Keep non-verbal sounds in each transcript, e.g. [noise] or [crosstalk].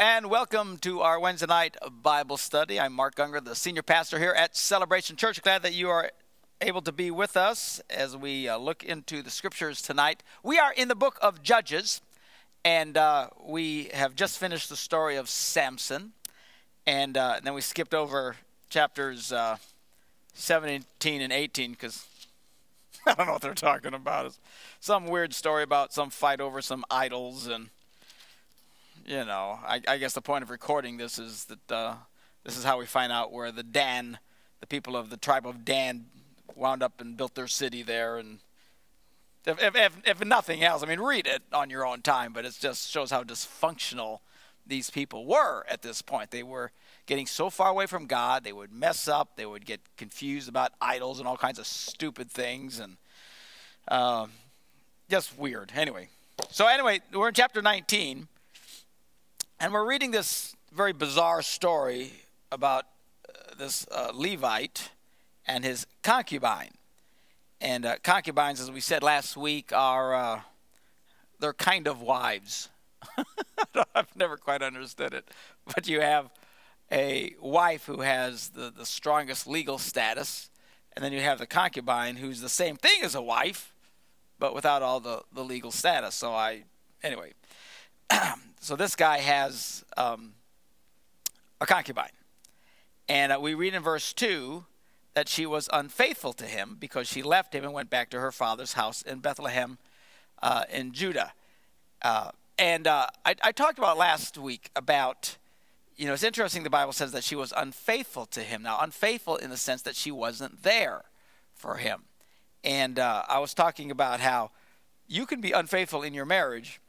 and welcome to our Wednesday night Bible study. I'm Mark Unger, the senior pastor here at Celebration Church. Glad that you are able to be with us as we uh, look into the scriptures tonight. We are in the book of Judges, and uh, we have just finished the story of Samson, and uh, then we skipped over chapters uh, 17 and 18 because [laughs] I don't know what they're talking about. It's some weird story about some fight over some idols and you know, I, I, guess the point of recording this is that uh, this is how we find out where the Dan, the people of the tribe of Dan, wound up and built their city there. And if, if, if, if nothing else, I mean, read it on your own time, but it just shows how dysfunctional these people were at this point. They were getting so far away from God, they would mess up, they would get confused about idols and all kinds of stupid things, and uh, just weird. Anyway, so anyway, we're in chapter 19. And we're reading this very bizarre story about uh, this uh, Levite and his concubine. And uh, concubines, as we said last week, are uh, they're kind of wives. [laughs] I've never quite understood it, but you have a wife who has the, the strongest legal status, and then you have the concubine who's the same thing as a wife, but without all the, the legal status. So I, anyway, [clears throat] so this guy has um, a concubine. And uh, we read in verse 2 that she was unfaithful to him because she left him and went back to her father's house in Bethlehem uh, in Judah. Uh, and uh, I, I, talked about last week about, you know, it's interesting the Bible says that she was unfaithful to him. Now, unfaithful in the sense that she wasn't there for him. And uh, I was talking about how you can be unfaithful in your marriage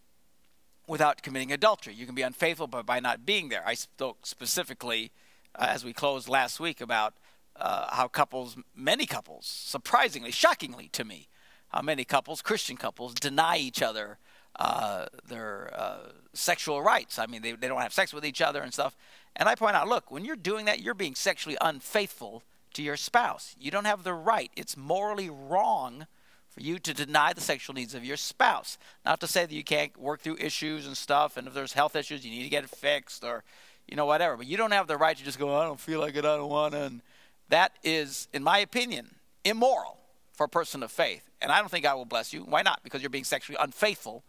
without committing adultery. You can be unfaithful but by not being there. I spoke specifically uh, as we closed last week about uh, how couples, many couples, surprisingly, shockingly to me, how many couples, Christian couples, deny each other uh, their uh, sexual rights. I mean, they, they don't have sex with each other and stuff. And I point out, look, when you're doing that, you're being sexually unfaithful to your spouse. You don't have the right. It's morally wrong for you to deny the sexual needs of your spouse. Not to say that you can't work through issues and stuff, and if there's health issues, you need to get it fixed or, you know, whatever. But you don't have the right to just go, I don't feel like it, I don't want to. And that is, in my opinion, immoral for a person of faith. And I don't think God will bless you. Why not? Because you're being sexually unfaithful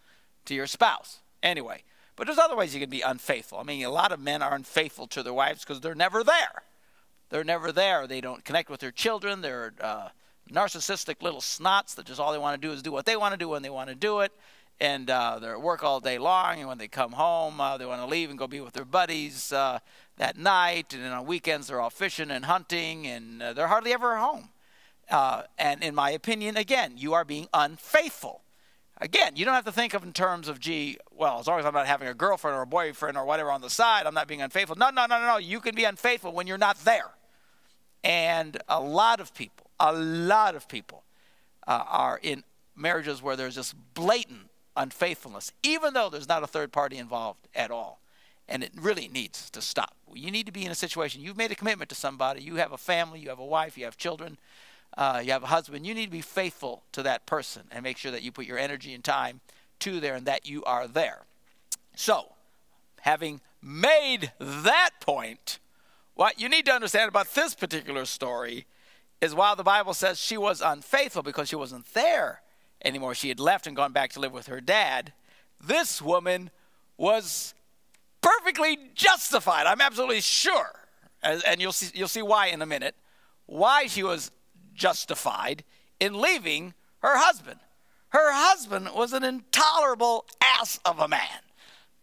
to your spouse. Anyway, but there's other ways you can be unfaithful. I mean, a lot of men are unfaithful to their wives because they're never there. They're never there. They don't connect with their children. They're uh, narcissistic little snots that just all they want to do is do what they want to do when they want to do it. And uh, they're at work all day long, and when they come home, uh, they want to leave and go be with their buddies uh, that night. And on weekends, they're all fishing and hunting, and uh, they're hardly ever home. Uh, and in my opinion, again, you are being unfaithful. Again, you don't have to think of in terms of, gee, well, as long as I'm not having a girlfriend or a boyfriend or whatever on the side, I'm not being unfaithful. No, no, no, no, no. You can be unfaithful when you're not there. And a lot of people, a lot of people uh, are in marriages where there's just blatant unfaithfulness, even though there's not a third party involved at all. And it really needs to stop. You need to be in a situation, you've made a commitment to somebody, you have a family, you have a wife, you have children, uh, you have a husband. You need to be faithful to that person and make sure that you put your energy and time to there and that you are there. So, having made that point, what you need to understand about this particular story is while the Bible says she was unfaithful because she wasn't there anymore, she had left and gone back to live with her dad, this woman was perfectly justified. I'm absolutely sure. And you'll see, you'll see why in a minute. Why she was justified in leaving her husband. Her husband was an intolerable ass of a man.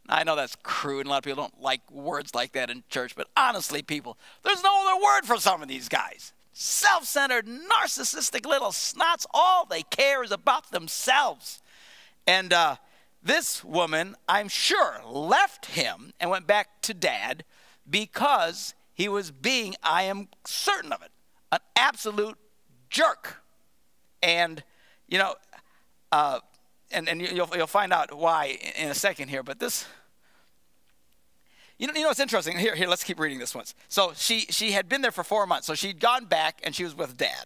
I know that's crude, and a lot of people don't like words like that in church, but honestly, people, there's no other word for some of these guys self centered, narcissistic little snots. All they care is about themselves. And uh, this woman, I'm sure, left him and went back to dad because he was being, I am certain of it, an absolute jerk. And, you know, uh, and, and you'll, you'll find out why in a second here, but this you know, you know what's interesting? Here, here, let's keep reading this one. So she, she had been there for four months. So she'd gone back and she was with dad.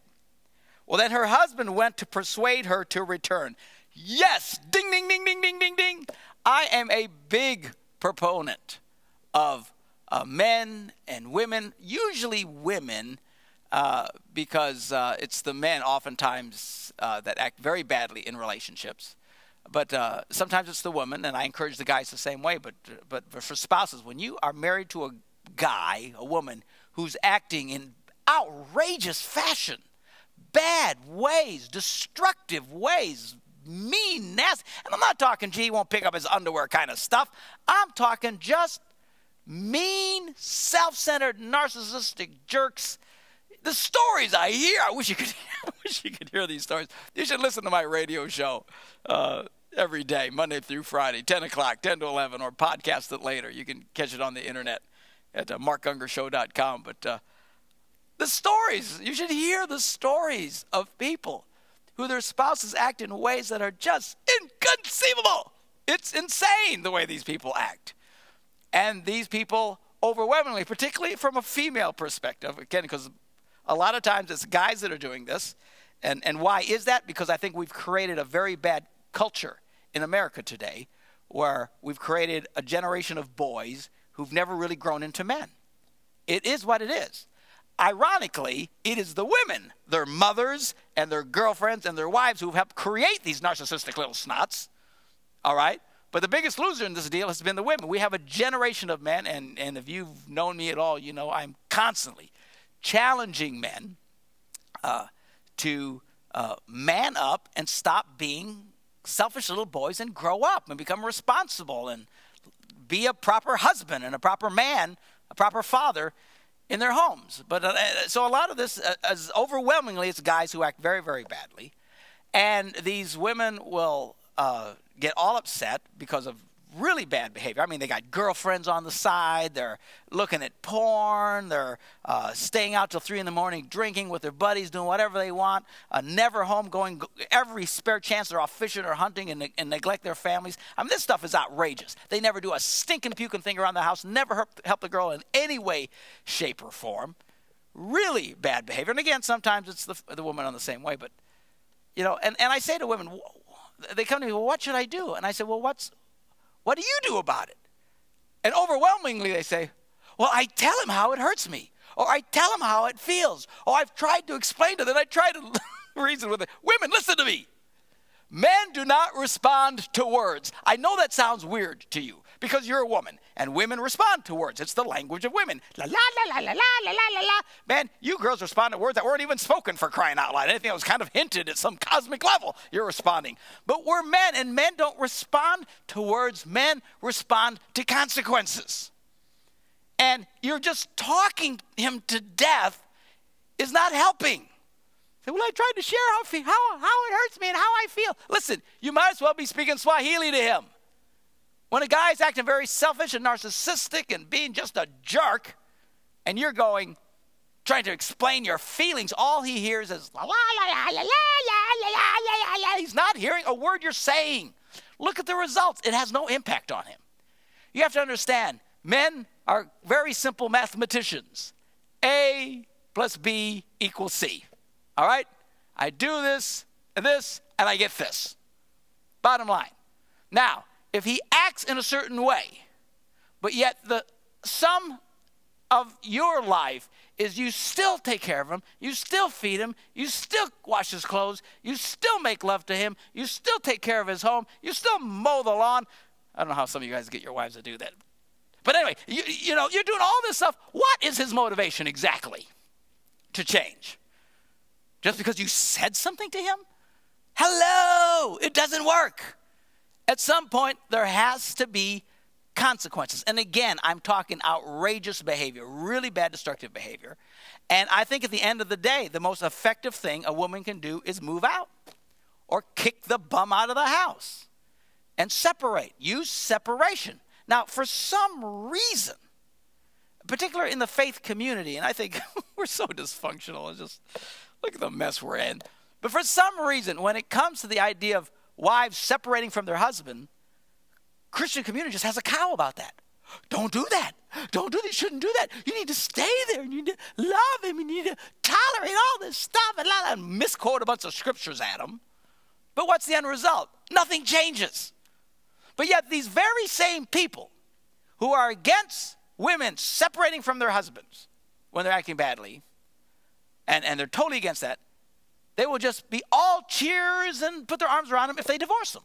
Well, then her husband went to persuade her to return. Yes, ding, ding, ding, ding, ding, ding, ding. I am a big proponent of uh, men and women, usually women, uh, because uh, it's the men oftentimes uh, that act very badly in relationships. But uh, sometimes it's the woman, and I encourage the guys the same way. But but for spouses, when you are married to a guy, a woman who's acting in outrageous fashion, bad ways, destructive ways, mean, nasty. And I'm not talking, gee, he won't pick up his underwear kind of stuff. I'm talking just mean, self centered, narcissistic jerks. The stories I hear, I wish you could, [laughs] I wish you could hear these stories. You should listen to my radio show uh, every day, Monday through Friday, 10 o'clock, 10 to 11, or podcast it later. You can catch it on the internet at uh, markungershow.com. But uh, the stories, you should hear the stories of people who their spouses act in ways that are just inconceivable. It's insane the way these people act. And these people, overwhelmingly, particularly from a female perspective, again, because a lot of times it's guys that are doing this. And, and why is that? Because I think we've created a very bad culture in America today where we've created a generation of boys who've never really grown into men. It is what it is. Ironically, it is the women, their mothers and their girlfriends and their wives who've helped create these narcissistic little snots. All right? But the biggest loser in this deal has been the women. We have a generation of men, and, and if you've known me at all, you know I'm constantly challenging men uh, to uh, man up and stop being selfish little boys and grow up and become responsible and be a proper husband and a proper man, a proper father in their homes. But uh, so a lot of this, uh, overwhelmingly, it's guys who act very, very badly, and these women will uh, get all upset because of really bad behavior. I mean, they got girlfriends on the side. They're looking at porn. They're uh, staying out till three in the morning, drinking with their buddies, doing whatever they want. Uh, never home, going every spare chance they're off fishing or hunting and, and, neglect their families. I mean, this stuff is outrageous. They never do a stinking puking thing around the house. Never help, help the girl in any way, shape, or form. Really bad behavior. And again, sometimes it's the, the woman on the same way, but you know. And, and I say to women, they come to me, well, what should I do? And I say, well, what's, what do you do about it? And overwhelmingly, they say, well, I tell him how it hurts me, or I tell him how it feels, or I've tried to explain to them, I try to [laughs] reason with it. Women, listen to me. Men do not respond to words. I know that sounds weird to you because you're a woman and women respond to words. It's the language of women. La la la la la la la la la. Man, you girls respond to words that weren't even spoken for crying out loud. Anything that was kind of hinted at some cosmic level, you're responding. But we're men and men don't respond to words. Men respond to consequences. And you're just talking him to death is not helping. Well, I tried to share how, how, how it hurts me and how I feel. Listen, you might as well be speaking Swahili to him. When a guy's acting very selfish and narcissistic and being just a jerk, and you're going, trying to explain your feelings, all he hears is la la la la la la la la la. He's not hearing a word you're saying. Look at the results. It has no impact on him. You have to understand, men are very simple mathematicians. A plus B equals C. All right? I do this this, and I get this. Bottom line. Now, if he acts in a certain way, but yet the sum of your life is you still take care of him, you still feed him, you still wash his clothes, you still make love to him, you still take care of his home, you still mow the lawn. I don't know how some of you guys get your wives to do that. But anyway, you, you know, you're doing all this stuff. What is his motivation exactly to change? Just because you said something to him? Hello, it doesn't work. At some point, there has to be consequences. And again, I'm talking outrageous behavior, really bad destructive behavior. And I think at the end of the day, the most effective thing a woman can do is move out or kick the bum out of the house and separate. Use separation. Now, for some reason, particularly in the faith community, and I think [laughs] we're so dysfunctional, it's just Look at the mess we're in. But for some reason, when it comes to the idea of wives separating from their husband, Christian community just has a cow about that. Don't do that. Don't do that. You shouldn't do that. You need to stay there. and You need to love him. You need to tolerate all this stuff and, and misquote a bunch of scriptures at him. But what's the end result? Nothing changes. But yet, these very same people who are against women separating from their husbands when they're acting badly, and, and they're totally against that, they will just be all cheers and put their arms around them if they divorce them.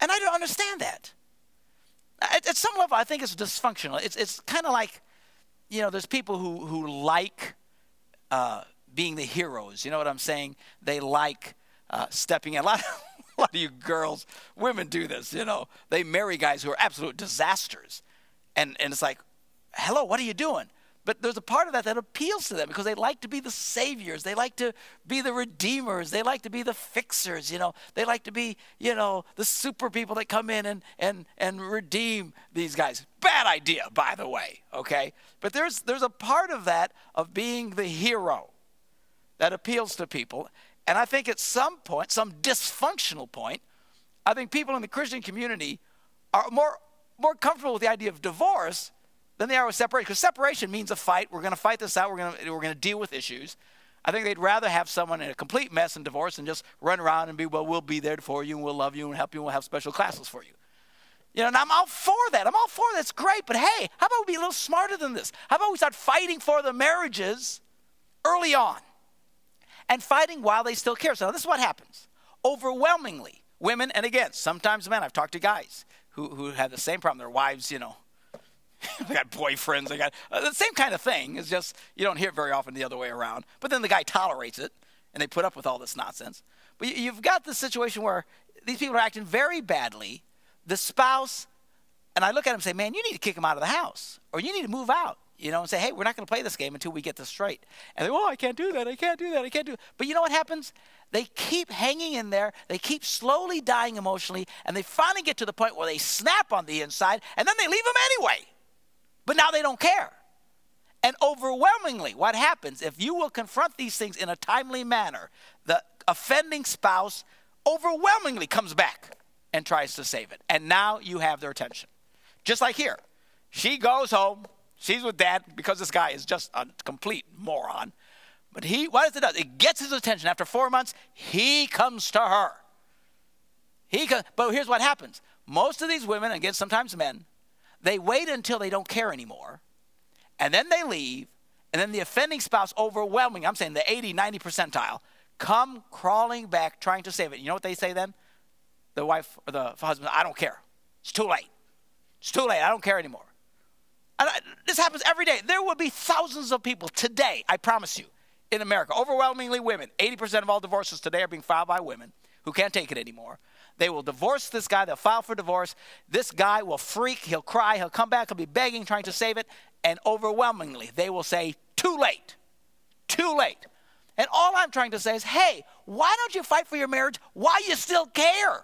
And I don't understand that. At, at some level, I think it's dysfunctional. It's, it's kind of like, you know, there's people who, who like uh, being the heroes. You know what I'm saying? They like uh, stepping in. [laughs] A lot, of, a lot of you girls, women do this, you know. They marry guys who are absolute disasters. And, and it's like, hello, what are you doing? But there's a part of that that appeals to them because they like to be the saviors. They like to be the redeemers. They like to be the fixers, you know. They like to be, you know, the super people that come in and, and, and redeem these guys. Bad idea, by the way, okay? But there's, there's a part of that of being the hero that appeals to people. And I think at some point, some dysfunctional point, I think people in the Christian community are more, more comfortable with the idea of divorce than they are with separation. Because separation means a fight. We're going to fight this out. We're going to, we're to deal with issues. I think they'd rather have someone in a complete mess and divorce and just run around and be, well, we'll be there for you and we'll love you and help you and we'll have special classes for you. You know, and I'm all for that. I'm all for that. It's great. But hey, how about we be a little smarter than this? How about we start fighting for the marriages early on and fighting while they still care? So this is what happens. Overwhelmingly, women, and again, sometimes men, I've talked to guys who, who have the same problem. Their wives, you know, [laughs] they got boyfriends. They got uh, the same kind of thing. It's just you don't hear it very often the other way around. But then the guy tolerates it, and they put up with all this nonsense. But you, you've got the situation where these people are acting very badly. The spouse, and I look at him and say, "Man, you need to kick him out of the house, or you need to move out." You know, and say, "Hey, we're not going to play this game until we get this straight." And they, "Oh, I can't do that. I can't do that. I can't do." It. But you know what happens? They keep hanging in there. They keep slowly dying emotionally, and they finally get to the point where they snap on the inside, and then they leave them anyway. But now they don't care. And overwhelmingly, what happens if you will confront these things in a timely manner, the offending spouse overwhelmingly comes back and tries to save it. And now you have their attention. Just like here, she goes home, she's with dad because this guy is just a complete moron. But he, what does it do? It gets his attention. After four months, he comes to her. He, but here's what happens: most of these women, again, sometimes men, they wait until they don't care anymore, and then they leave, and then the offending spouse, overwhelming, I'm saying the 80, 90 percentile, come crawling back trying to save it. You know what they say then? The wife or the husband, I don't care. It's too late. It's too late. I don't care anymore. I, this happens every day. There will be thousands of people today, I promise you, in America, overwhelmingly women. 80% of all divorces today are being filed by women who can't take it anymore. They will divorce this guy. They'll file for divorce. This guy will freak. He'll cry. He'll come back. He'll be begging, trying to save it. And overwhelmingly, they will say, too late. Too late. And all I'm trying to say is, hey, why don't you fight for your marriage while you still care?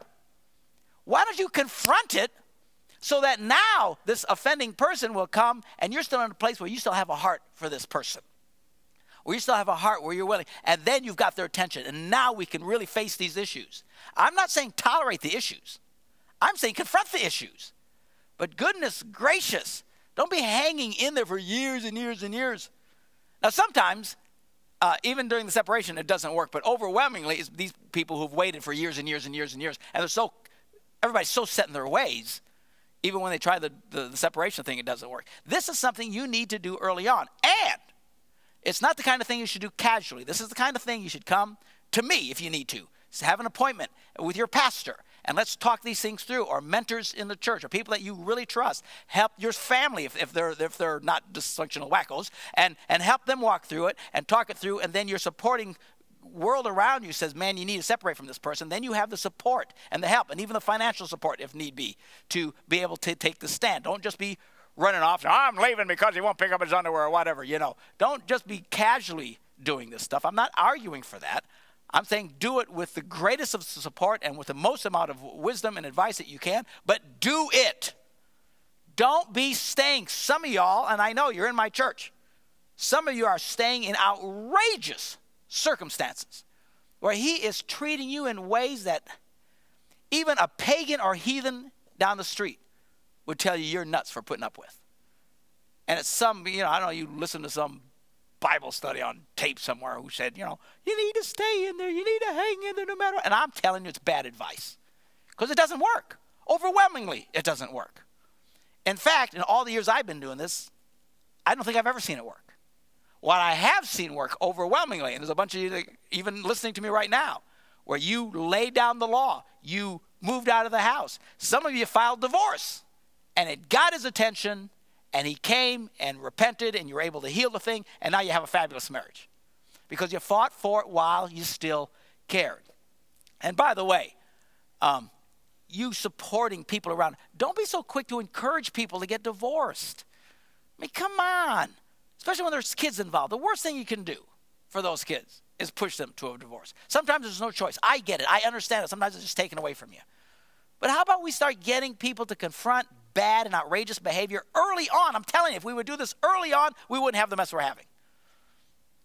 Why don't you confront it so that now this offending person will come and you're still in a place where you still have a heart for this person? Where you still have a heart where you're willing, and then you've got their attention. And now we can really face these issues. I'm not saying tolerate the issues, I'm saying confront the issues. But goodness gracious, don't be hanging in there for years and years and years. Now, sometimes, uh, even during the separation, it doesn't work, but overwhelmingly, it's these people who've waited for years and years and years and years, and they're so, everybody's so set in their ways. Even when they try the, the, the separation thing, it doesn't work. This is something you need to do early on. And it's not the kind of thing you should do casually. This is the kind of thing you should come to me if you need to. So have an appointment with your pastor and let's talk these things through or mentors in the church or people that you really trust help your family if, if they're if they're not dysfunctional wackos and and help them walk through it and talk it through and then you're supporting world around you says man you need to separate from this person then you have the support and the help and even the financial support if need be to be able to take the stand don't just be running off. I'm leaving because he won't pick up his underwear or whatever. You know, don't just be casually doing this stuff. I'm not arguing for that. I'm saying do it with the greatest of support and with the most amount of wisdom and advice that you can, but do it. Don't be staying. Some of y'all, and I know you're in my church, some of you are staying in outrageous circumstances where he is treating you in ways that even a pagan or heathen down the street would tell you you're nuts for putting up with. And it's some, you know, I don't know, you listen to some Bible study on tape somewhere who said, you know, you need to stay in there, you need to hang in there no matter. what. And I'm telling you, it's bad advice because it doesn't work. Overwhelmingly, it doesn't work. In fact, in all the years I've been doing this, I don't think I've ever seen it work. What I have seen work overwhelmingly, and there's a bunch of you that, even listening to me right now, where you laid down the law, you moved out of the house. Some of you filed divorce, and it got his attention, and he came and repented, and you're able to heal the thing, and now you have a fabulous marriage because you fought for it while you still cared. And by the way, um, you supporting people around, don't be so quick to encourage people to get divorced. I mean, come on. Especially when there's kids involved. The worst thing you can do for those kids is push them to a divorce. Sometimes there's no choice. I get it. I understand it. Sometimes it's just taken away from you. But how about we start getting people to confront bad and outrageous behavior early on? I'm telling you, if we would do this early on, we wouldn't have the mess we're having.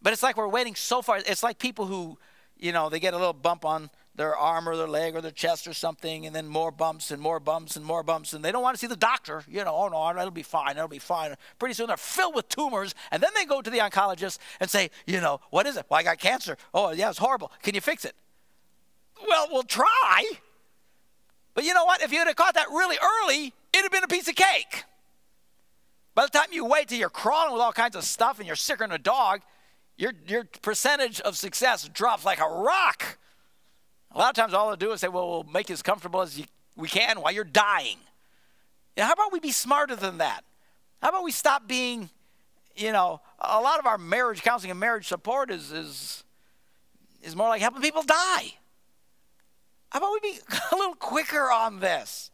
But it's like we're waiting so far. It's like people who, you know, they get a little bump on their arm or their leg or their chest or something, and then more bumps and more bumps and more bumps, and they don't want to see the doctor. You know, oh no, it'll be fine, it'll be fine. Pretty soon they're filled with tumors, and then they go to the oncologist and say, you know, what is it? Well, I got cancer. Oh, yeah, it's horrible. Can you fix it? Well, we'll try. But you know what? If you had caught that really early, it'd have been a piece of cake. By the time you wait till you're crawling with all kinds of stuff and you're sicker than a dog, your, your percentage of success drops like a rock. A lot of times, all they'll do is say, Well, we'll make you as comfortable as you, we can while you're dying. How about we be smarter than that? How about we stop being, you know, a lot of our marriage counseling and marriage support is, is, is more like helping people die. How about we be [laughs] a little quicker on this?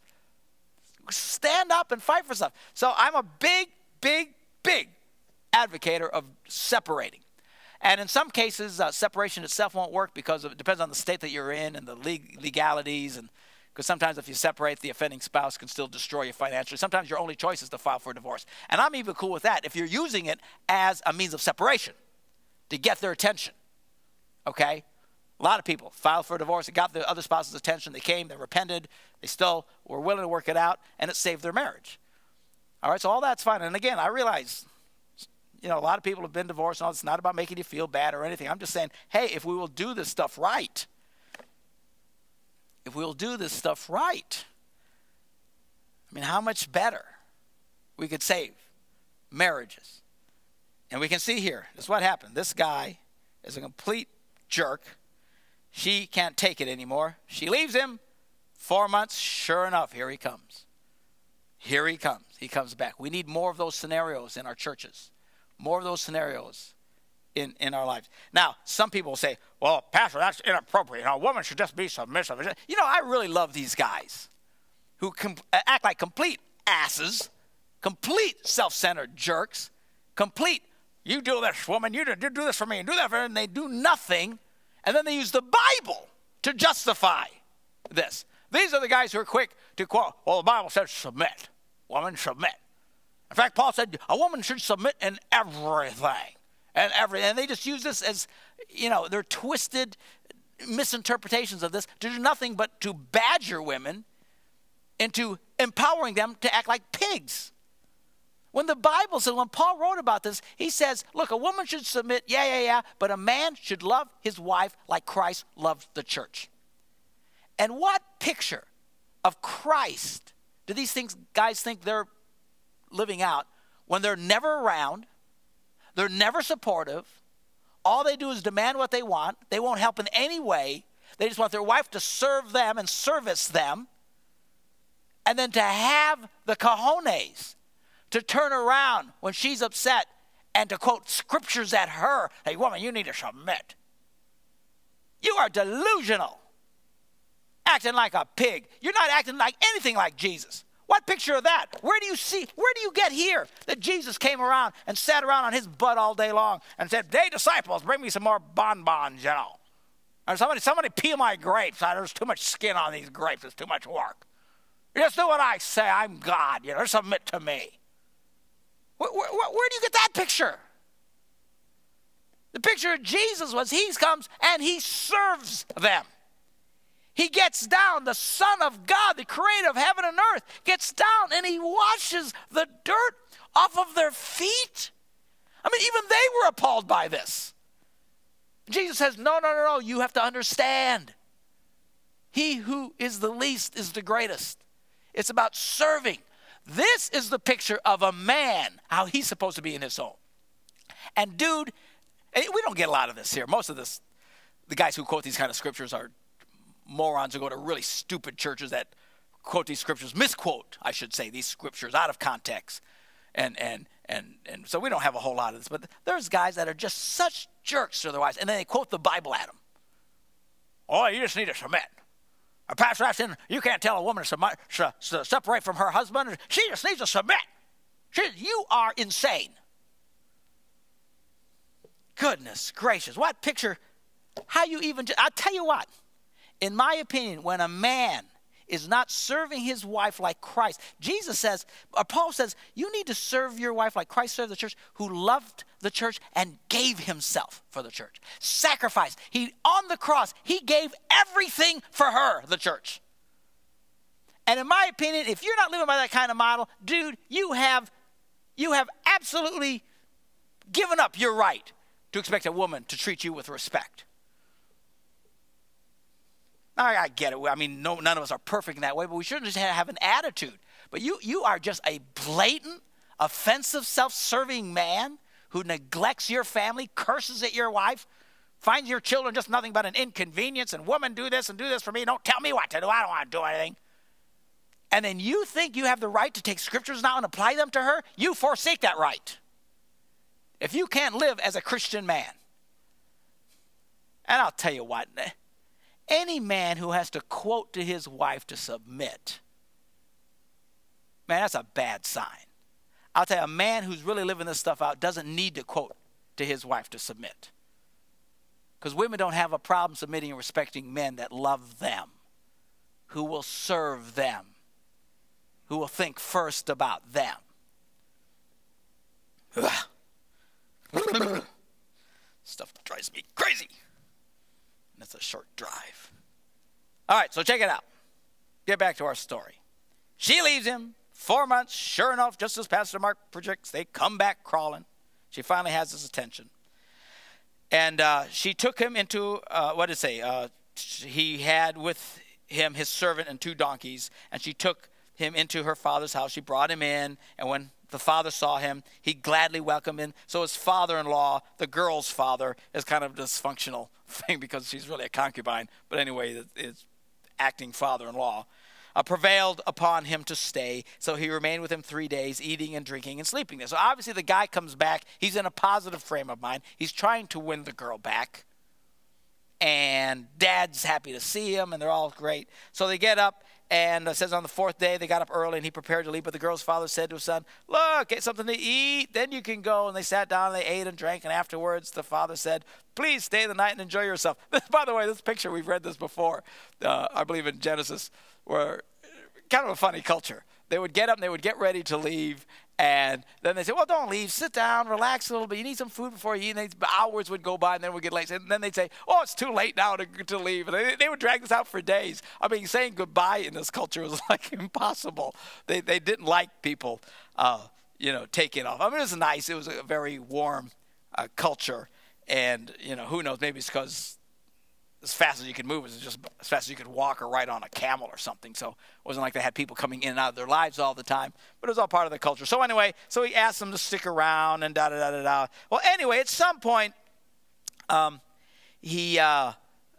Stand up and fight for stuff. So I'm a big, big, big advocator of separating. And in some cases, uh, separation itself won't work because it depends on the state that you're in and the legalities. And because sometimes if you separate, the offending spouse can still destroy you financially. Sometimes your only choice is to file for divorce. And I'm even cool with that if you're using it as a means of separation to get their attention. Okay? A lot of people filed for divorce. It got the other spouse's attention. They came, they repented, they still were willing to work it out, and it saved their marriage. All right, so all that's fine. And again, I realize you know, a lot of people have been divorced. And. It's not about making you feel bad or anything. I'm just saying, hey, if we will do this stuff right, if we will do this stuff right, I mean, how much better we could save marriages. And we can see here, this is what happened. This guy is a complete jerk. She can't take it anymore. She leaves him. Four months, sure enough, here he comes. Here he comes. He comes back. We need more of those scenarios in our churches more of those scenarios in, in our lives. Now, some people say, well, Pastor, that's inappropriate. A woman should just be submissive. You know, I really love these guys who com- uh, act like complete asses, complete self centered jerks, complete, you do this, woman, you do, do this for me, and do that for me, and they do nothing. And then they use the Bible to justify this. These are the guys who are quick to quote, well, the Bible says submit. Woman, submit. In fact, Paul said a woman should submit in everything. And everything. And they just use this as, you know, they're twisted misinterpretations of this to do nothing but to badger women into empowering them to act like pigs. When the Bible says, when Paul wrote about this, he says, look, a woman should submit, yeah, yeah, yeah, but a man should love his wife like Christ loved the church. And what picture of Christ do these things guys think they're living out when they're never around, they're never supportive. All they do is demand what they want. They won't help in any way. They just want their wife to serve them and service them. And then to have the cojones to turn around when she's upset and to quote scriptures at her hey, woman, you need to submit. You are delusional. Acting like a pig. You're not acting like anything like Jesus. What picture of that? Where do you see, where do you get here that Jesus came around and sat around on his butt all day long and said, Hey, disciples, bring me some more bonbons, you know. And somebody, somebody peel my grapes. Ah, there's too much skin on these grapes. It's too much work. Just do what I say. I'm God. You know, submit to me. Where, where, where do you get that picture? The picture of Jesus was he comes and he serves them. He gets down, the Son of God, the creator of heaven and earth, gets down and he washes the dirt off of their feet. I mean, even they were appalled by this. Jesus says, No, no, no, no, you have to understand. He who is the least is the greatest. It's about serving. This is the picture of a man, how he's supposed to be in his home. And dude, eh, we don't get a lot of this here. Most of this, the guys who quote these kind of scriptures are morons who go to really stupid churches that quote these scriptures, misquote, I should say, these scriptures out of context. And, and, and, and so we don't have a whole lot of this. But there's guys that are just such jerks to their wives, and then they quote the Bible at them. Oh, you just need to submit. A pastor asked him, you can't tell a woman to, submit, to separate from her husband. She just needs to submit. She, you are insane. Goodness gracious. What picture? How you even, I'll tell you what. In my opinion, when a man is not serving his wife like Christ. Jesus says, or Paul says, you need to serve your wife like Christ served the church, who loved the church and gave himself for the church. Sacrifice. He on the cross, he gave everything for her, the church. And in my opinion, if you're not living by that kind of model, dude, you have you have absolutely given up your right to expect a woman to treat you with respect. I, I get it. I mean, no, none of us are perfect in that way, but we shouldn't just have an attitude. But you, you are just a blatant, offensive, self serving man who neglects your family, curses at your wife, finds your children just nothing but an inconvenience, and woman, do this and do this for me. Don't tell me what to do. I don't want to do anything. And then you think you have the right to take scriptures now and apply them to her? You forsake that right. If you can't live as a Christian man, and I'll tell you what, any man who has to quote to his wife to submit, man, that's a bad sign. I'll tell you, a man who's really living this stuff out doesn't need to quote to his wife to submit. Because women don't have a problem submitting and respecting men that love them, who will serve them, who will think first about them. [coughs] Stuff drives me crazy. And it's a short drive. All right, so check it out. Get back to our story. She leaves him. Four months, sure enough, just as Pastor Mark predicts, they come back crawling. She finally has his attention. And uh, she took him into, uh, what did it say? Uh, he had with him his servant and two donkeys, and she took him into her father's house. She brought him in, and when the father saw him, he gladly welcomed him. So his father in law, the girl's father, is kind of dysfunctional [laughs] thing because she's really a concubine. But anyway, it's acting father in law. Uh, prevailed upon him to stay. So he remained with him three days, eating and drinking and sleeping there. So obviously, the guy comes back. He's in a positive frame of mind. He's trying to win the girl back. And dad's happy to see him, and they're all great. So they get up and it says on the fourth day they got up early and he prepared to leave. But the girl's father said to his son, Look, get something to eat, then you can go. And they sat down and they ate and drank. And afterwards the father said, Please stay the night and enjoy yourself. [laughs] By the way, this picture, we've read this before, uh, I believe in Genesis, where kind of a funny culture. They would get up and they would get ready to leave, and then they say, well, don't leave. Sit down, relax a little bit. You need some food before you eat. And hours would go by, and then we'd get late. And then they'd say, oh, it's too late now to, to leave. And they, they would drag this out for days. I mean, saying goodbye in this culture was [laughs] like impossible. They, they didn't like people, uh, you know, taking off. I mean, it was nice. It was a very warm uh, culture. And, you know, who knows, maybe it's because as fast as you could move is just as fast as you could walk or ride on a camel or something. So it wasn't like they had people coming in and out of their lives all the time, but it was all part of the culture. So anyway, so he asked them to stick around and da da da da da. Well, anyway, at some point, um, he uh,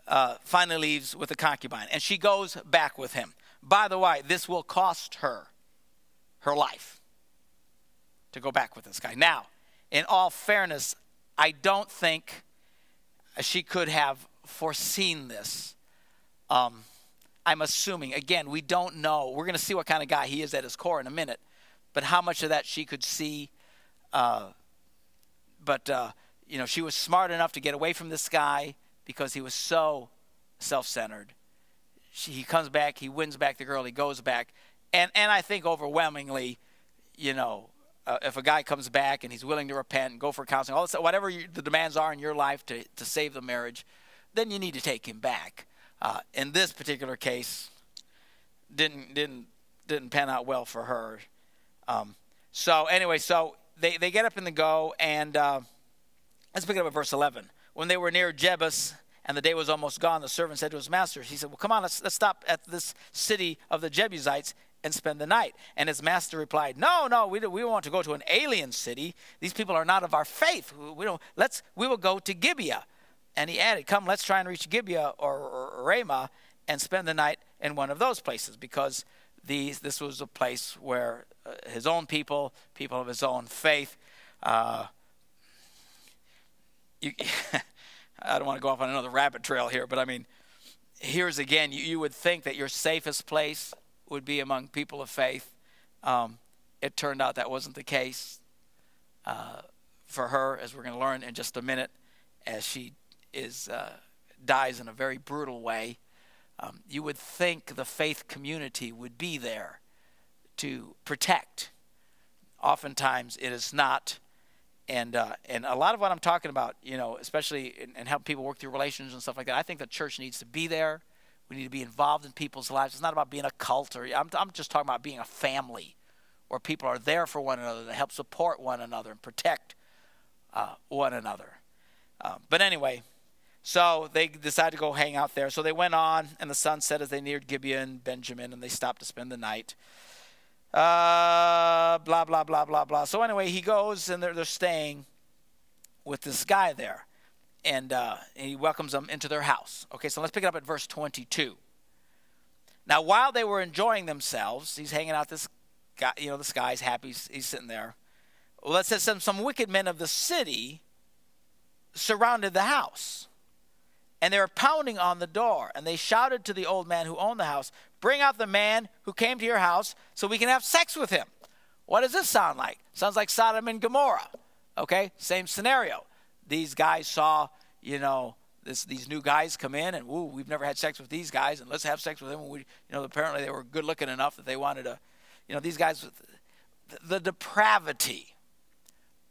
uh, finally leaves with the concubine, and she goes back with him. By the way, this will cost her her life to go back with this guy. Now, in all fairness, I don't think she could have foreseen this. Um, I'm assuming, again, we don't know. We're going to see what kind of guy he is at his core in a minute, but how much of that she could see. Uh, but, uh, you know, she was smart enough to get away from this guy because he was so self centered. He comes back, he wins back the girl, he goes back. And, and I think overwhelmingly, you know, uh, if a guy comes back and he's willing to repent and go for counseling, all this, whatever you, the demands are in your life to, to save the marriage, then you need to take him back. Uh, in this particular case, didn't didn't didn't pan out well for her. Um, so anyway, so they, they get up in the go, and uh, let's pick it up at verse 11. When they were near Jebus, and the day was almost gone, the servant said to his master, he said, well, come on, let's, let's stop at this city of the Jebusites and spend the night. And his master replied, No, no, we, do, we want to go to an alien city. These people are not of our faith. We, don't, let's, we will go to Gibeah. And he added, Come, let's try and reach Gibeah or, Ramah and spend the night in one of those places because these, this was a place where uh, his own people, people of his own faith, uh, you, [laughs] I don't want to go off on another rabbit trail here, but I mean, here's again, you, you would think that your safest place would be among people of faith. Um, it turned out that wasn't the case uh, for her, as we're going to learn in just a minute, as she is uh, dies in a very brutal way. Um, you would think the faith community would be there to protect. Oftentimes, it is not. And uh, and a lot of what I'm talking about, you know, especially in helping people work through relations and stuff like that, I think the church needs to be there. We need to be involved in people's lives. It's not about being a cult or I'm, I'm just talking about being a family where people are there for one another to help support one another and protect uh, one another. Uh, but anyway, so they decided to go hang out there. So they went on, and the sun set as they neared Gibeah and Benjamin, and they stopped to spend the night. Uh, blah, blah, blah, blah, blah. So anyway, he goes, and they're, they're staying with this guy there and, uh, he welcomes them into their house. Okay, so let's pick it up at verse 22. Now, while they were enjoying themselves, he's hanging out. This guy, you know, this guy's happy. He's, he's sitting there. Well, let's say some, some wicked men of the city surrounded the house, and they were pounding on the door. And they shouted to the old man who owned the house, "Bring out the man who came to your house, so we can have sex with him." What does this sound like? Sounds like Sodom and Gomorrah. Okay, same scenario these guys saw, you know, this, these new guys come in and, woo, we've never had sex with these guys, and let's have sex with them. And we, you know, apparently they were good looking enough that they wanted to, you know, these guys, the depravity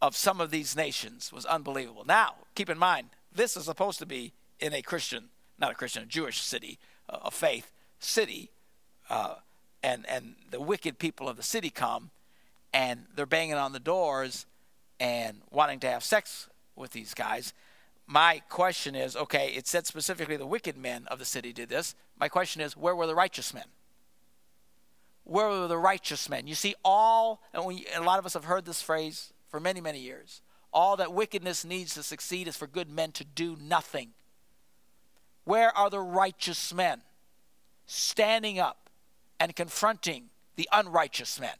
of some of these nations was unbelievable. Now, keep in mind, this is supposed to be in a Christian, not a Christian, a Jewish city, a faith city, uh, and and the wicked people of the city come, and they're banging on the doors and wanting to have sex with these guys. My question is okay, it said specifically the wicked men of the city did this. My question is, where were the righteous men? Where were the righteous men? You see, all, and we, a lot of us have heard this phrase for many, many years all that wickedness needs to succeed is for good men to do nothing. Where are the righteous men standing up and confronting the unrighteous men?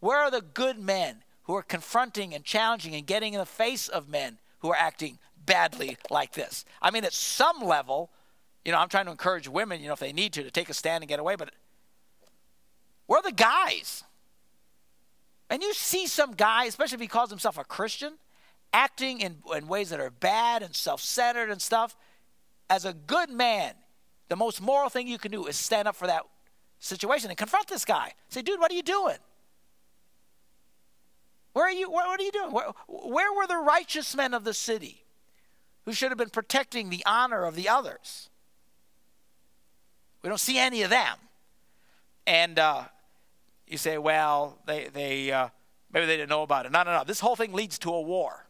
Where are the good men who are confronting and challenging and getting in the face of men who are acting badly like this. I mean, at some level, you know, I'm trying to encourage women, you know, if they need to, to take a stand and get away, but we're the guys. And you see some guy, especially if he calls himself a Christian, acting in, in ways that are bad and self centered and stuff. As a good man, the most moral thing you can do is stand up for that situation and confront this guy. Say, dude, what are you doing? Where are you? What, are you doing? Where, where were the righteous men of the city who should have been protecting the honor of the others? We don't see any of them. And uh, you say, well, they, they uh, maybe they didn't know about it. No, no, no. This whole thing leads to a war.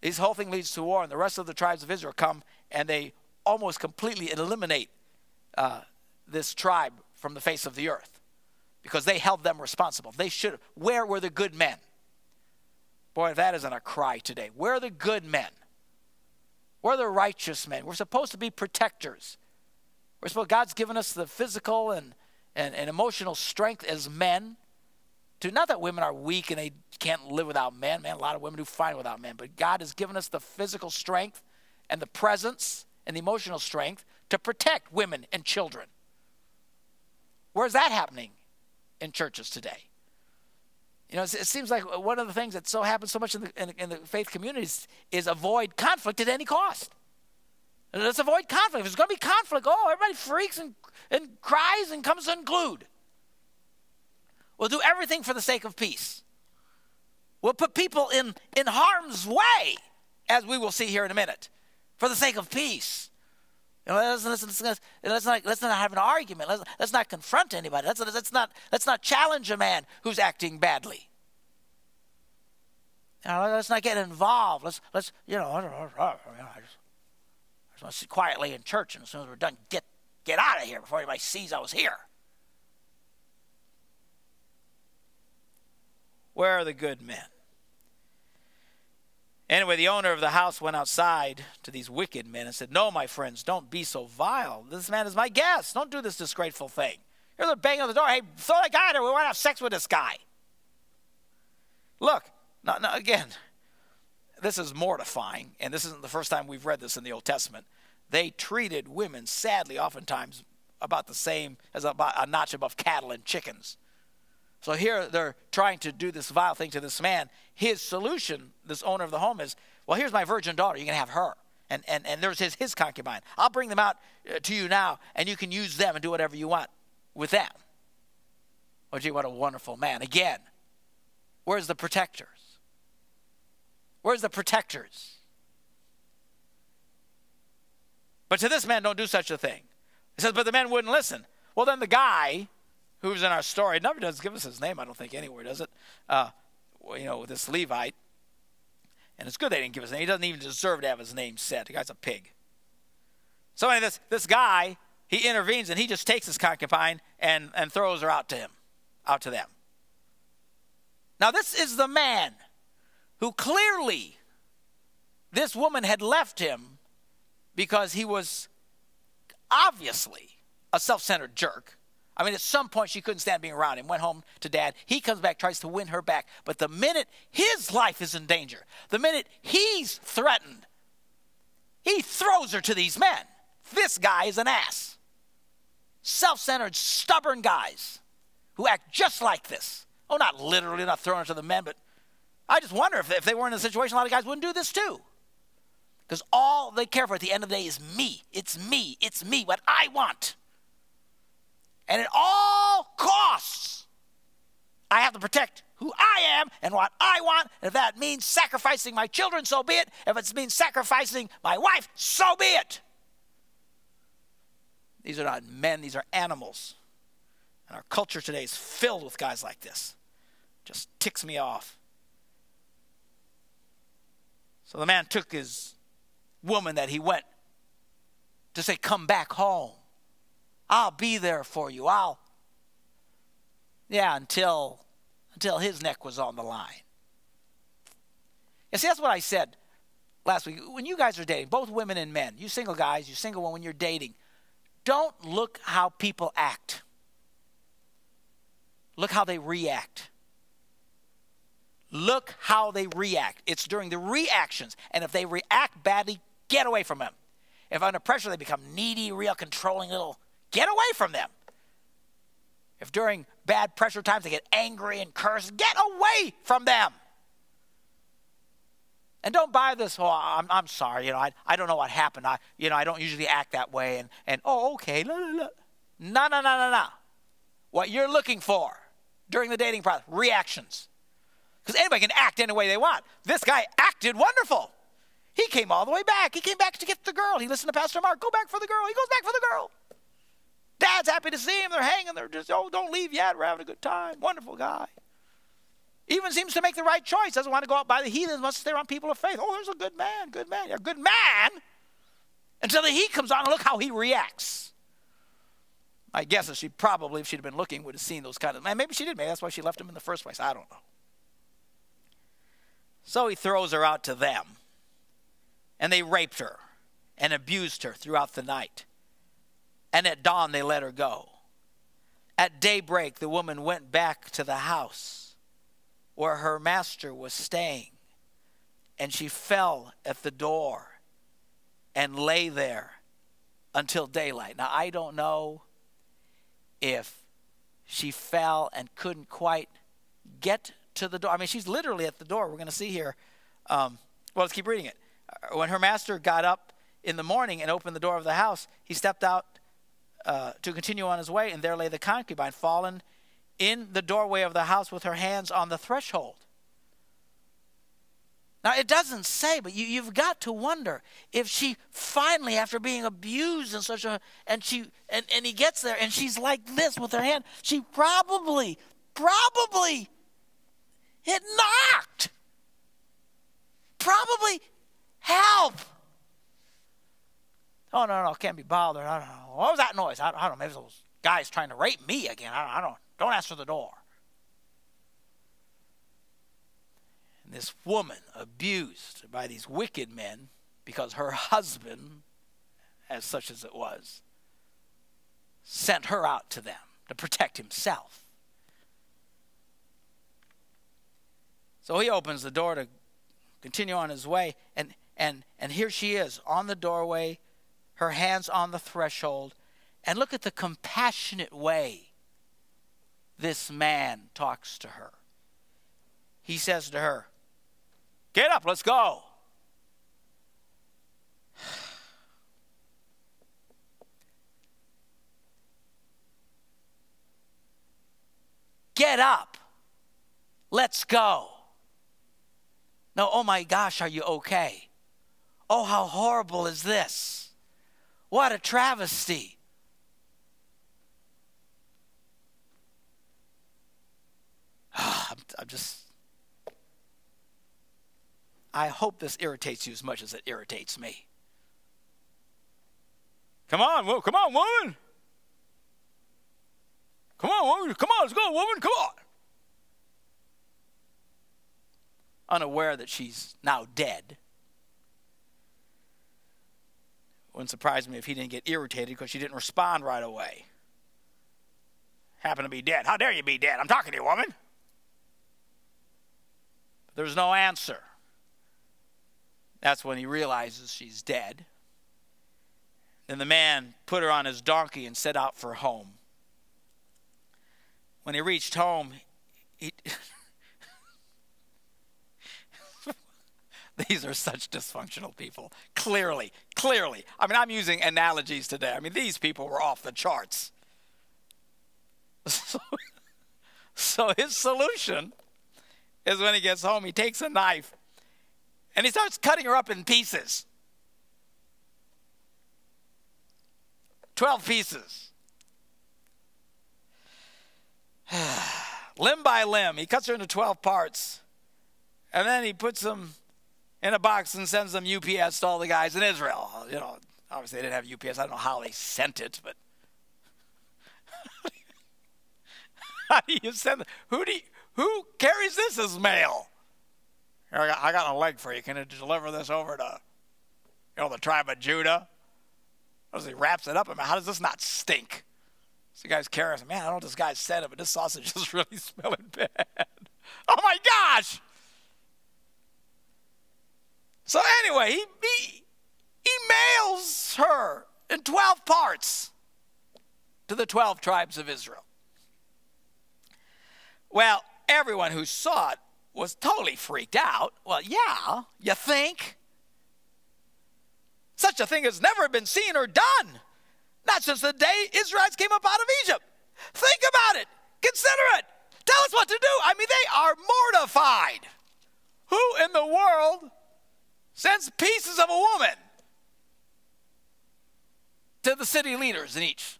This whole thing leads to war, and the rest of the tribes of Israel come and they almost completely eliminate uh, this tribe from the face of the earth because they held them responsible. They should. Where were the good men? Boy, that isn't a cry today. Where are the good men? Where are the righteous men? We're supposed to be protectors. We're supposed, God's given us the physical and, and, and emotional strength as men. To not that women are weak and they can't live without men. Man, a lot of women do fine without men. But God has given us the physical strength and the presence and the emotional strength to protect women and children. Where's that happening in churches today? You know, it seems like one of the things that so happens so much in the, in, in the faith communities is avoid conflict at any cost. Let's avoid conflict. If there's going to be conflict, oh, everybody freaks and, and cries and comes unglued. We'll do everything for the sake of peace. We'll put people in, in harm's way, as we will see here in a minute, for the sake of peace. You know, let's, let's, let's, let's, not, let's not have an argument. Let's, let's not confront anybody. Let's, let's, not, let's not challenge a man who's acting badly. You know, let's not get involved. Let's, let's you know, I, just, I just want to sit quietly in church, and as soon as we're done, get, get out of here before anybody sees I was here. Where are the good men? Anyway, the owner of the house went outside to these wicked men and said, No, my friends, don't be so vile. This man is my guest. Don't do this disgraceful thing. Here they're banging on the door. Hey, throw that guy there. We want to have sex with this guy. Look, now, now, again, this is mortifying, and this isn't the first time we've read this in the Old Testament. They treated women, sadly, oftentimes about the same as about a notch above cattle and chickens. So here they're trying to do this vile thing to this man. His solution, this owner of the home, is well, here's my virgin daughter. You can have her. And, and, and there's his, his concubine. I'll bring them out uh, to you now, and you can use them and do whatever you want with them. Oh, gee, what a wonderful man. Again, where's the protectors? Where's the protectors? But to this man, don't do such a thing. He says, but the man wouldn't listen. Well, then the guy who's in our story, It never does give us his name, I don't think, anywhere, does it? Uh, you know, this Levite. And it's good they didn't give his name. He doesn't even deserve to have his name said. The guy's a pig. So anyway, this, this guy, he intervenes and he just takes his concubine and, and throws her out to him, out to them. Now, this is the man who clearly this woman had left him because he was obviously a self centered jerk. I mean, at some point, she couldn't stand being around him, went home to dad. He comes back, tries to win her back. But the minute his life is in danger, the minute he's threatened, he throws her to these men. This guy is an ass. Self centered, stubborn guys who act just like this. Oh, not literally, not throwing her to the men, but I just wonder if, if they were in a situation, a lot of guys wouldn't do this too. Because all they care for at the end of the day is me. It's me. It's me, what I want. And at all costs, I have to protect who I am and what I want. And if that means sacrificing my children, so be it. If it means sacrificing my wife, so be it. These are not men, these are animals. And our culture today is filled with guys like this. Just ticks me off. So the man took his woman that he went to say, Come back home. I'll be there for you. I'll. Yeah, until until his neck was on the line. And see, that's what I said last week. When you guys are dating, both women and men, you single guys, you single women, when you're dating, don't look how people act. Look how they react. Look how they react. It's during the reactions. And if they react badly, get away from them. If under pressure they become needy, real controlling little, get away from them. If during bad pressure times they get angry and curse, get away from them. And don't buy this, oh, I'm, I'm sorry, you know, I, I don't know what happened. I, you know, I don't usually act that way. And, and oh, okay, la, la, la. No, no, no, no, no. What you're looking for during the dating process, reactions. Because anybody can act any way they want. This guy acted wonderful. He came all the way back. He came back to get the girl. He listened to Pastor Mark. Go back for the girl. He goes back for the girl. Happy to see him. They're hanging. They're just, oh, don't leave yet. We're having a good time. Wonderful guy. Even seems to make the right choice. Doesn't want to go out by the heathens. Wants to stay around people of faith. Oh, there's a good man. Good man. a good man. Until the heat comes on and look how he reacts. I guess she probably, if she'd been looking, would have seen those kind of. Man, maybe she did. Maybe that's why she left him in the first place. I don't know. So he throws her out to them. And they raped her and abused her throughout the night. And at dawn, they let her go. At daybreak, the woman went back to the house where her master was staying. And she fell at the door and lay there until daylight. Now, I don't know if she fell and couldn't quite get to the door. I mean, she's literally at the door. We're going to see here. Um, well, let's keep reading it. When her master got up in the morning and opened the door of the house, he stepped out uh, to continue on his way, and there lay the concubine, fallen in the doorway of the house with her hands on the threshold. Now, it doesn't say, but you, you've got to wonder if she finally, after being abused in such a, and she, and, and he gets there and she's like this with her hand, she probably, probably it knocked. Probably help. Oh, no, no, can't be bothered. I don't know. Oh, what was that noise? I, I don't know. Maybe those guys trying to rape me again. I, I don't Don't answer the door. This woman abused by these wicked men because her husband, as such as it was, sent her out to them to protect himself. So he opens the door to continue on his way, and, and, and here she is on the doorway, her hands on the threshold, and look at the compassionate way this man talks to her. He says to her, Get up, let's go. [sighs] Get up. Let's go. No, oh my gosh, are you okay? Oh, how horrible is this? What a travesty. [sighs] I'm, I'm just. I hope this irritates you as much as it irritates me. Come on, well, come on, woman. Come on, woman. Come on, let's go, woman. Come on. Unaware that she's now dead. Wouldn't surprise me if he didn't get irritated because she didn't respond right away. Happen to be dead. How dare you be dead? I'm talking to you, woman. But there's no answer. That's when he realizes she's dead. Then the man put her on his donkey and set out for home. When he reached home, he. [laughs] [laughs] these are such dysfunctional people. Clearly, clearly. I mean, I'm using analogies today. I mean, these people were off the charts. [laughs] So, so his solution is when he gets home, he takes a knife and he starts cutting her up in pieces. 12 pieces. [sighs] limb by limb. He cuts her into 12 parts. And then he puts them in a box and sends them UPS to all the guys in Israel. You know, obviously they didn't have UPS. I don't know how they sent it, but [laughs] how do you send? Who do you, who carries this as mail? I got, I got a leg for you. Can you deliver this over to, you know, the tribe of Judah? As he wraps it up, I mean, how does this not stink? So guy's carrying, man, I don't know what this guy said it, but this sausage is [laughs] really smelling bad. [laughs] Oh my gosh! So anyway, he, he, he mails her in 12 parts to the 12 tribes of Israel. Well, everyone who saw it was totally freaked out. Well, yeah, you think? Such a thing has never been seen or done. Not since the day Israelites came up out of Egypt. Think about it. Consider it. Tell us what to do. I mean, they are mortified. Who in the world sends pieces of a woman to the city leaders in each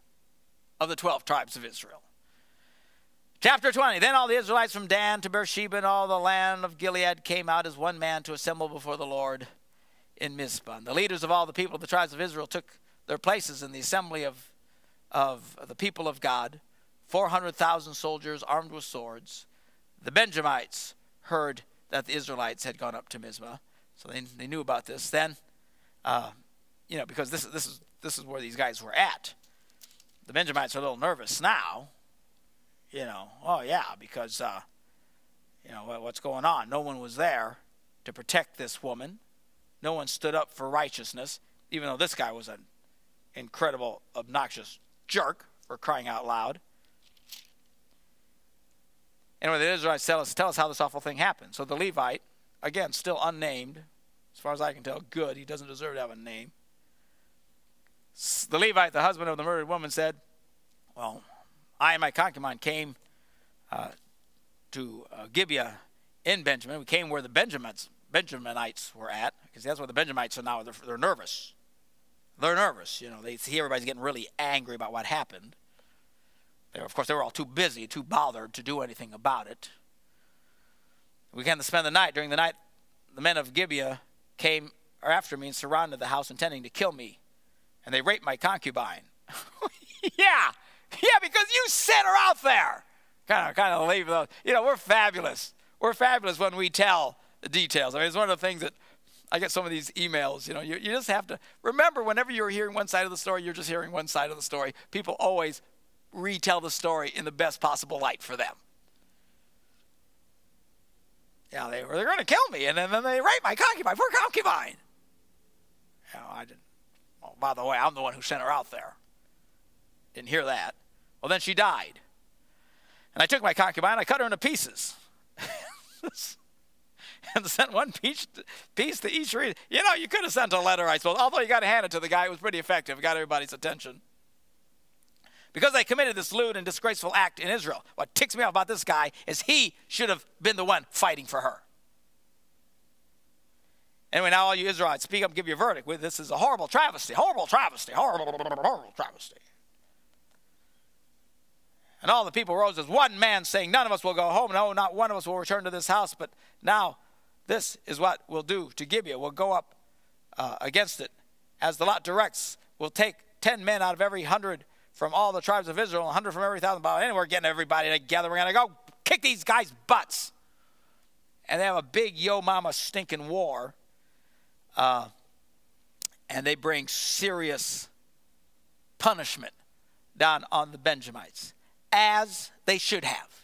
of the 12 tribes of Israel? Chapter 20 Then all the Israelites from Dan to Beersheba and all the land of Gilead came out as one man to assemble before the Lord in Mizpah. And the leaders of all the people of the tribes of Israel took their places in the assembly of, of the people of God 400,000 soldiers armed with swords. The Benjamites heard that the Israelites had gone up to Mizpah, so they, they knew about this. Then, uh, you know, because this, this, is, this is where these guys were at. The Benjamites are a little nervous now. You know, oh, yeah, because, uh, you know, what's going on? No one was there to protect this woman. No one stood up for righteousness, even though this guy was an incredible, obnoxious jerk for crying out loud. Anyway, the Israelites tell us, tell us how this awful thing happened. So the Levite, again, still unnamed, as far as I can tell, good. He doesn't deserve to have a name. The Levite, the husband of the murdered woman, said, Well, I and my concubine came uh, to uh, Gibeah in Benjamin. We came where the Benjamites, Benjaminites were at, because that's where the Benjamites are now. They're, they're nervous. They're nervous. You know, they see everybody's getting really angry about what happened. They were, of course, they were all too busy, too bothered to do anything about it. We came to spend the night. During the night, the men of Gibeah came after me and surrounded the house, intending to kill me. And they raped my concubine. [laughs] yeah, yeah, because you sent her out there. Kind of, kind of leave those. You know, we're fabulous. We're fabulous when we tell the details. I mean, it's one of the things that I get some of these emails. You know, you, you just have to remember whenever you're hearing one side of the story, you're just hearing one side of the story. People always retell the story in the best possible light for them. Yeah, they were they're going to kill me, and then, then they rape my concubine, poor concubine. You know, I didn't. Oh, by the way, I'm the one who sent her out there. Didn't hear that. Well, then she died, and I took my concubine, I cut her into pieces. [laughs] and sent one piece, piece to each reader. You know, you could have sent a letter, I suppose. Although you got to hand it to the guy, it was pretty effective. It Got everybody's attention. Because they committed this lewd and disgraceful act in Israel. What ticks me off about this guy is he should have been the one fighting for her. Anyway, now all you Israelites, speak up, give your verdict. This is a horrible travesty, horrible travesty, horrible, horrible travesty. And all the people rose as one man, saying, None of us will go home. No, not one of us will return to this house. But now this is what we'll do to Gibeah. We'll go up uh, against it. As the lot directs, we'll take ten men out of every hundred from all the tribes of Israel, a hundred from every thousand. But anyway, we're getting everybody together. We're going to go kick these guys' butts. And they have a big yo mama stinking war. Uh, and they bring serious punishment down on the Benjamites, as they should have,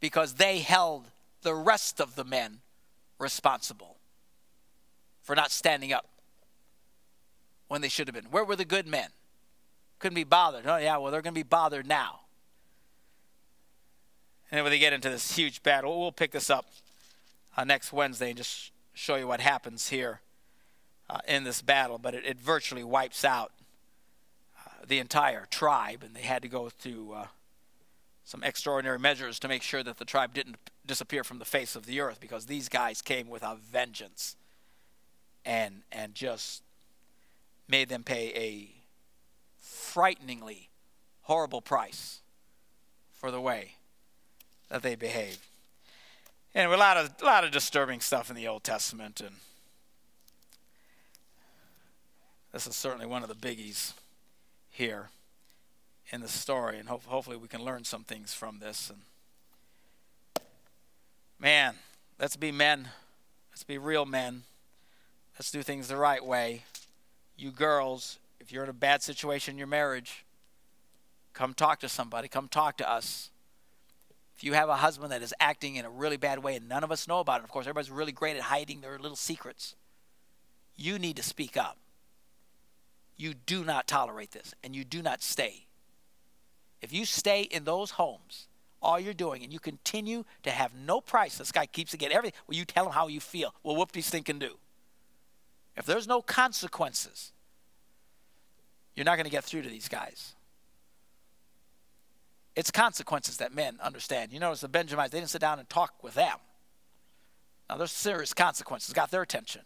because they held the rest of the men responsible for not standing up when they should have been. Where were the good men? Couldn't be bothered. Oh, yeah, well, they're going to be bothered now. And when they get into this huge battle, we'll pick this up uh, next Wednesday and just show you what happens here uh, in this battle. But it, it virtually wipes out uh, the entire tribe, and they had to go through uh, some extraordinary measures to make sure that the tribe didn't disappear from the face of the earth because these guys came with a vengeance and and just made them pay a frighteningly horrible price for the way that they behaved. And a lot of a lot of disturbing stuff in the Old Testament and this is certainly one of the biggies here in the story and ho- hopefully we can learn some things from this and Man, let's be men. Let's be real men. Let's do things the right way. You girls, if you're in a bad situation in your marriage, come talk to somebody. Come talk to us. If you have a husband that is acting in a really bad way and none of us know about it, of course, everybody's really great at hiding their little secrets. You need to speak up. You do not tolerate this and you do not stay. If you stay in those homes, all you're doing, and you continue to have no price. This guy keeps to get everything. Well, you tell him how you feel. Well, whoop these thing can do. If there's no consequences, you're not going to get through to these guys. It's consequences that men understand. You notice the Benjamites, they didn't sit down and talk with them. Now, there's serious consequences, got their attention.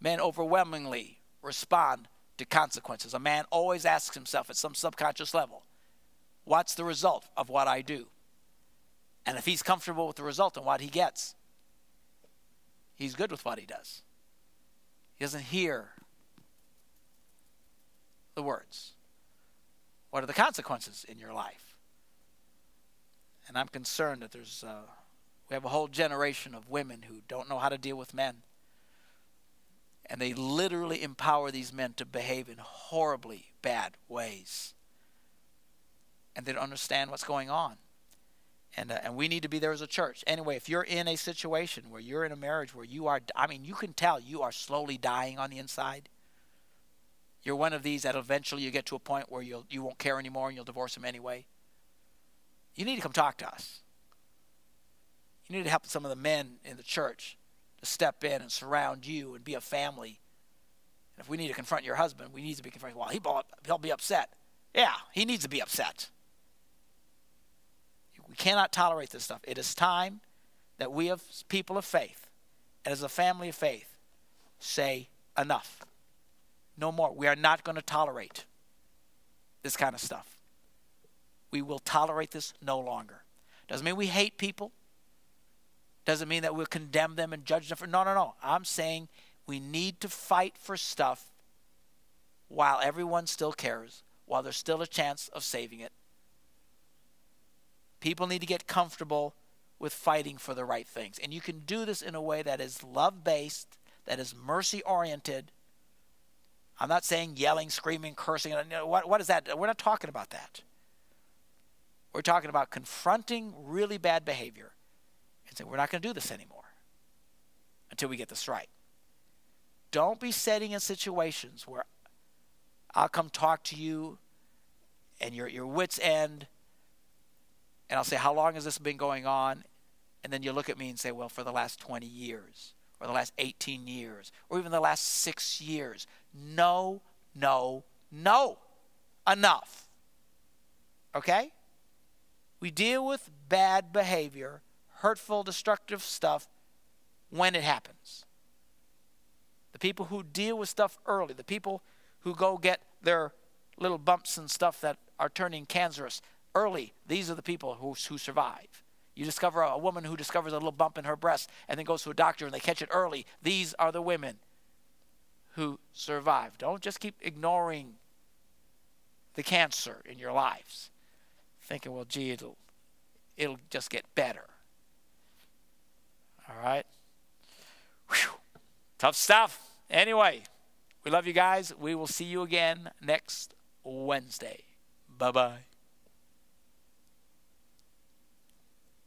Men overwhelmingly respond to consequences. A man always asks himself at some subconscious level, what's the result of what I do? And if he's comfortable with the result and what he gets, he's good with what he does. He doesn't hear the words. What are the consequences in your life? And I'm concerned that there's uh, we have a whole generation of women who don't know how to deal with men. And they literally empower these men to behave in horribly bad ways. And they don't understand what's going on and uh, and we need to be there as a church. Anyway, if you're in a situation where you're in a marriage where you are, I mean, you can tell you are slowly dying on the inside. You're one of these that eventually you get to a point where you'll you won't care anymore and you'll divorce him anyway. You need to come talk to us. You need to help some of the men in the church to step in and surround you and be a family. And if we need to confront your husband, we need to be confronted. Well, he he'll be upset. Yeah, he needs to be upset. We cannot tolerate this stuff. It is time that we, as people of faith, and as a family of faith, say enough. No more. We are not going to tolerate this kind of stuff. We will tolerate this no longer. Doesn't mean we hate people. Doesn't mean that we'll condemn them and judge them for. No, no, no. I'm saying we need to fight for stuff while everyone still cares, while there's still a chance of saving it. People need to get comfortable with fighting for the right things. And you can do this in a way that is love based, that is mercy oriented. I'm not saying yelling, screaming, cursing. What, what is that? We're not talking about that. We're talking about confronting really bad behavior and saying, we're not going to do this anymore until we get this right. Don't be setting in situations where I'll come talk to you and your your wits end and I'll say, How long has this been going on? And then you look at me and say, Well, for the last 20 years, or the last 18 years, or even the last six years. No, no, no. Enough. Okay? We deal with bad behavior, hurtful, destructive stuff when it happens. The people who deal with stuff early, the people who go get their little bumps and stuff that are turning cancerous early, these are the people who, who survive. You discover a, woman who discovers a little bump in her breast and then goes to a doctor and they catch it early. These are the women who survive. Don't just keep ignoring the cancer in your lives, thinking, well, gee, it'll, it'll just get better. All right? Whew. Tough stuff. Anyway, we love you guys. We will see you again next Wednesday. Bye bye.